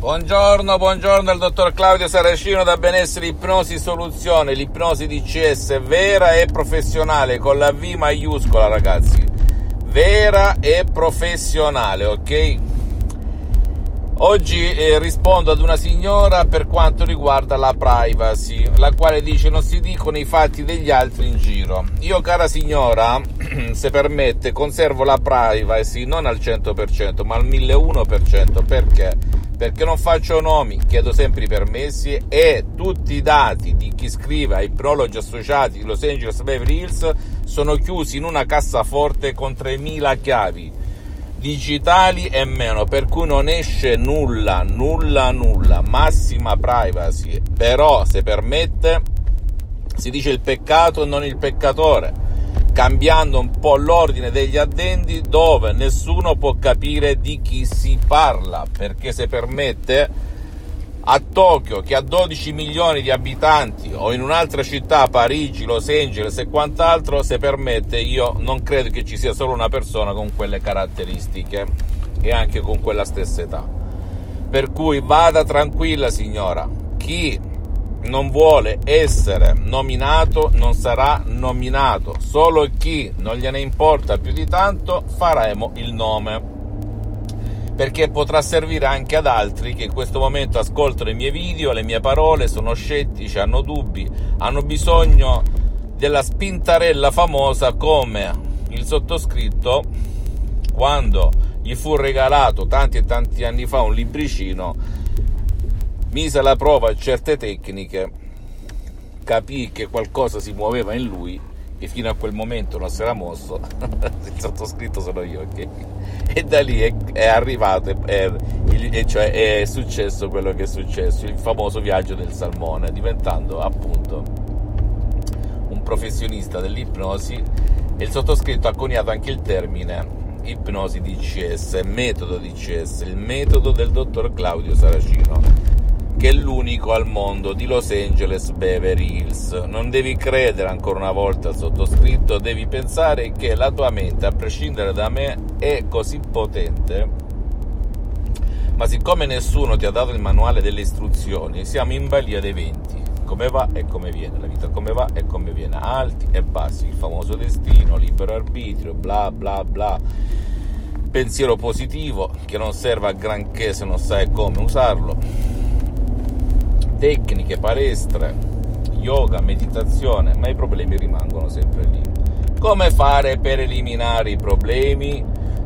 Buongiorno, buongiorno al dottor Claudio Saracino da Benessere Ipnosi Soluzione, l'ipnosi DCS vera e professionale con la V maiuscola ragazzi, vera e professionale, ok? Oggi eh, rispondo ad una signora per quanto riguarda la privacy, la quale dice non si dicono i fatti degli altri in giro. Io, cara signora, se permette, conservo la privacy non al 100%, ma al 1001%. Perché? Perché non faccio nomi, chiedo sempre i permessi e tutti i dati di chi scrive ai prologi associati di Los Angeles Beverly Hills sono chiusi in una cassaforte con 3000 chiavi. Digitali e meno, per cui non esce nulla, nulla, nulla, massima privacy, però se permette si dice il peccato e non il peccatore, cambiando un po' l'ordine degli addendi dove nessuno può capire di chi si parla, perché se permette a Tokyo che ha 12 milioni di abitanti o in un'altra città, Parigi, Los Angeles e quant'altro, se permette, io non credo che ci sia solo una persona con quelle caratteristiche e anche con quella stessa età. Per cui vada tranquilla signora, chi non vuole essere nominato non sarà nominato, solo chi non gliene importa più di tanto faremo il nome. Perché potrà servire anche ad altri che in questo momento ascoltano i miei video, le mie parole, sono scettici, hanno dubbi, hanno bisogno della spintarella famosa come il sottoscritto quando gli fu regalato tanti e tanti anni fa un libricino mise alla prova certe tecniche capì che qualcosa si muoveva in lui che fino a quel momento non si era mosso, il sottoscritto sono io, ok? E da lì è, è arrivato, è, è, cioè è successo quello che è successo, il famoso viaggio del salmone, diventando appunto un professionista dell'ipnosi. E il sottoscritto ha coniato anche il termine ipnosi DCS, metodo DCS, il metodo del dottor Claudio Saracino che è l'unico al mondo di Los Angeles Beverly Hills. Non devi credere ancora una volta al sottoscritto, devi pensare che la tua mente, a prescindere da me, è così potente. Ma siccome nessuno ti ha dato il manuale delle istruzioni, siamo in balia dei venti. Come va e come viene, la vita come va e come viene, alti e bassi, il famoso destino, libero arbitrio, bla bla bla pensiero positivo che non serve a granché se non sai come usarlo tecniche, palestre, yoga, meditazione, ma i problemi rimangono sempre lì. Come fare per eliminare i problemi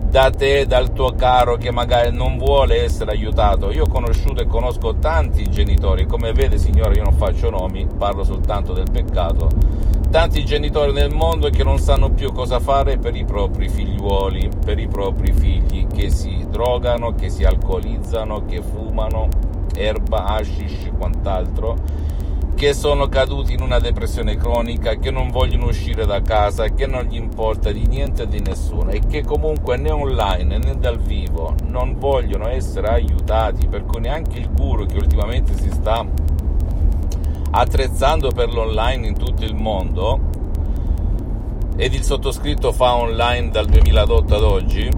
da te, dal tuo caro che magari non vuole essere aiutato? Io ho conosciuto e conosco tanti genitori, come vede signore io non faccio nomi, parlo soltanto del peccato, tanti genitori nel mondo che non sanno più cosa fare per i propri figliuoli, per i propri figli che si drogano, che si alcolizzano, che fumano erba, hashish e quant'altro, che sono caduti in una depressione cronica, che non vogliono uscire da casa, che non gli importa di niente e di nessuno e che comunque né online né dal vivo non vogliono essere aiutati, per cui neanche il guru che ultimamente si sta attrezzando per l'online in tutto il mondo ed il sottoscritto fa online dal 2008 ad oggi,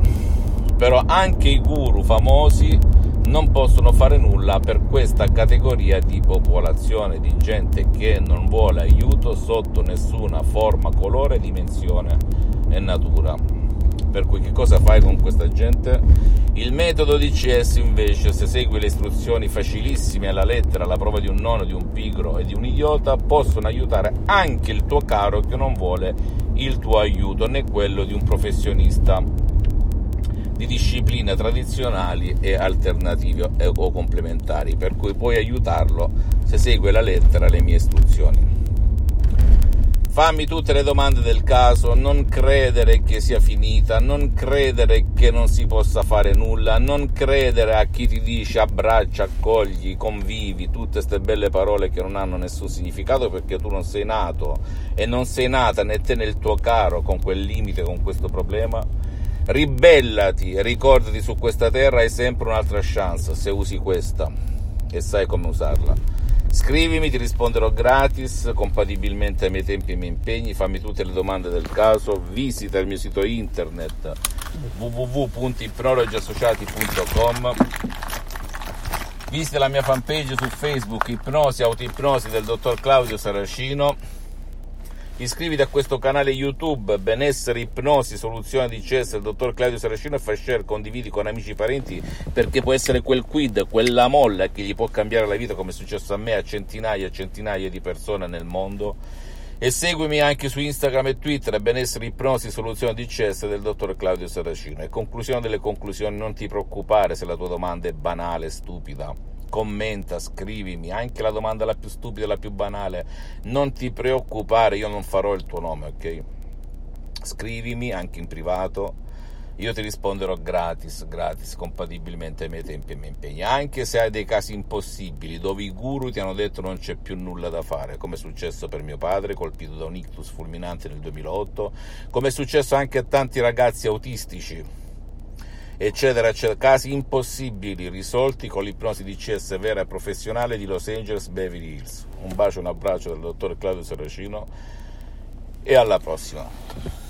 però anche i guru famosi non possono fare nulla per questa categoria di popolazione, di gente che non vuole aiuto sotto nessuna forma, colore, dimensione e natura. Per cui che cosa fai con questa gente? Il metodo DCS invece, se segui le istruzioni facilissime alla lettera, alla prova di un nono, di un pigro e di un idiota, possono aiutare anche il tuo caro che non vuole il tuo aiuto né quello di un professionista di discipline tradizionali e alternative o complementari, per cui puoi aiutarlo se segue la lettera le mie istruzioni. Fammi tutte le domande del caso, non credere che sia finita, non credere che non si possa fare nulla, non credere a chi ti dice abbraccia, accogli, convivi, tutte queste belle parole che non hanno nessun significato perché tu non sei nato e non sei nata né te né il tuo caro con quel limite, con questo problema Ribellati ricordati su questa terra hai sempre un'altra chance se usi questa e sai come usarla. Scrivimi, ti risponderò gratis, compatibilmente ai miei tempi e ai miei impegni. Fammi tutte le domande del caso. Visita il mio sito internet www.ipnologiassociati.com Visita la mia fanpage su Facebook, Ipnosi, Autoipnosi del dottor Claudio Saracino. Iscriviti a questo canale YouTube, Benessere, Ipnosi, Soluzione di CS del dottor Claudio Saracino e fai share, condividi con amici e parenti perché può essere quel quid, quella molla che gli può cambiare la vita come è successo a me, a centinaia e centinaia di persone nel mondo. E seguimi anche su Instagram e Twitter, Benessere, Ipnosi, Soluzione di CS del dottor Claudio Saracino. E conclusione delle conclusioni, non ti preoccupare se la tua domanda è banale, stupida commenta, scrivimi, anche la domanda la più stupida, la più banale, non ti preoccupare, io non farò il tuo nome, ok? Scrivimi anche in privato, io ti risponderò gratis, gratis, compatibilmente ai miei tempi e ai miei impegni, anche se hai dei casi impossibili dove i guru ti hanno detto non c'è più nulla da fare, come è successo per mio padre, colpito da un ictus fulminante nel 2008, come è successo anche a tanti ragazzi autistici eccetera, eccetera, casi impossibili risolti con l'ipnosi DCS vera e professionale di Los Angeles Beverly Hills. Un bacio, un abbraccio dal dottor Claudio Saracino e alla prossima.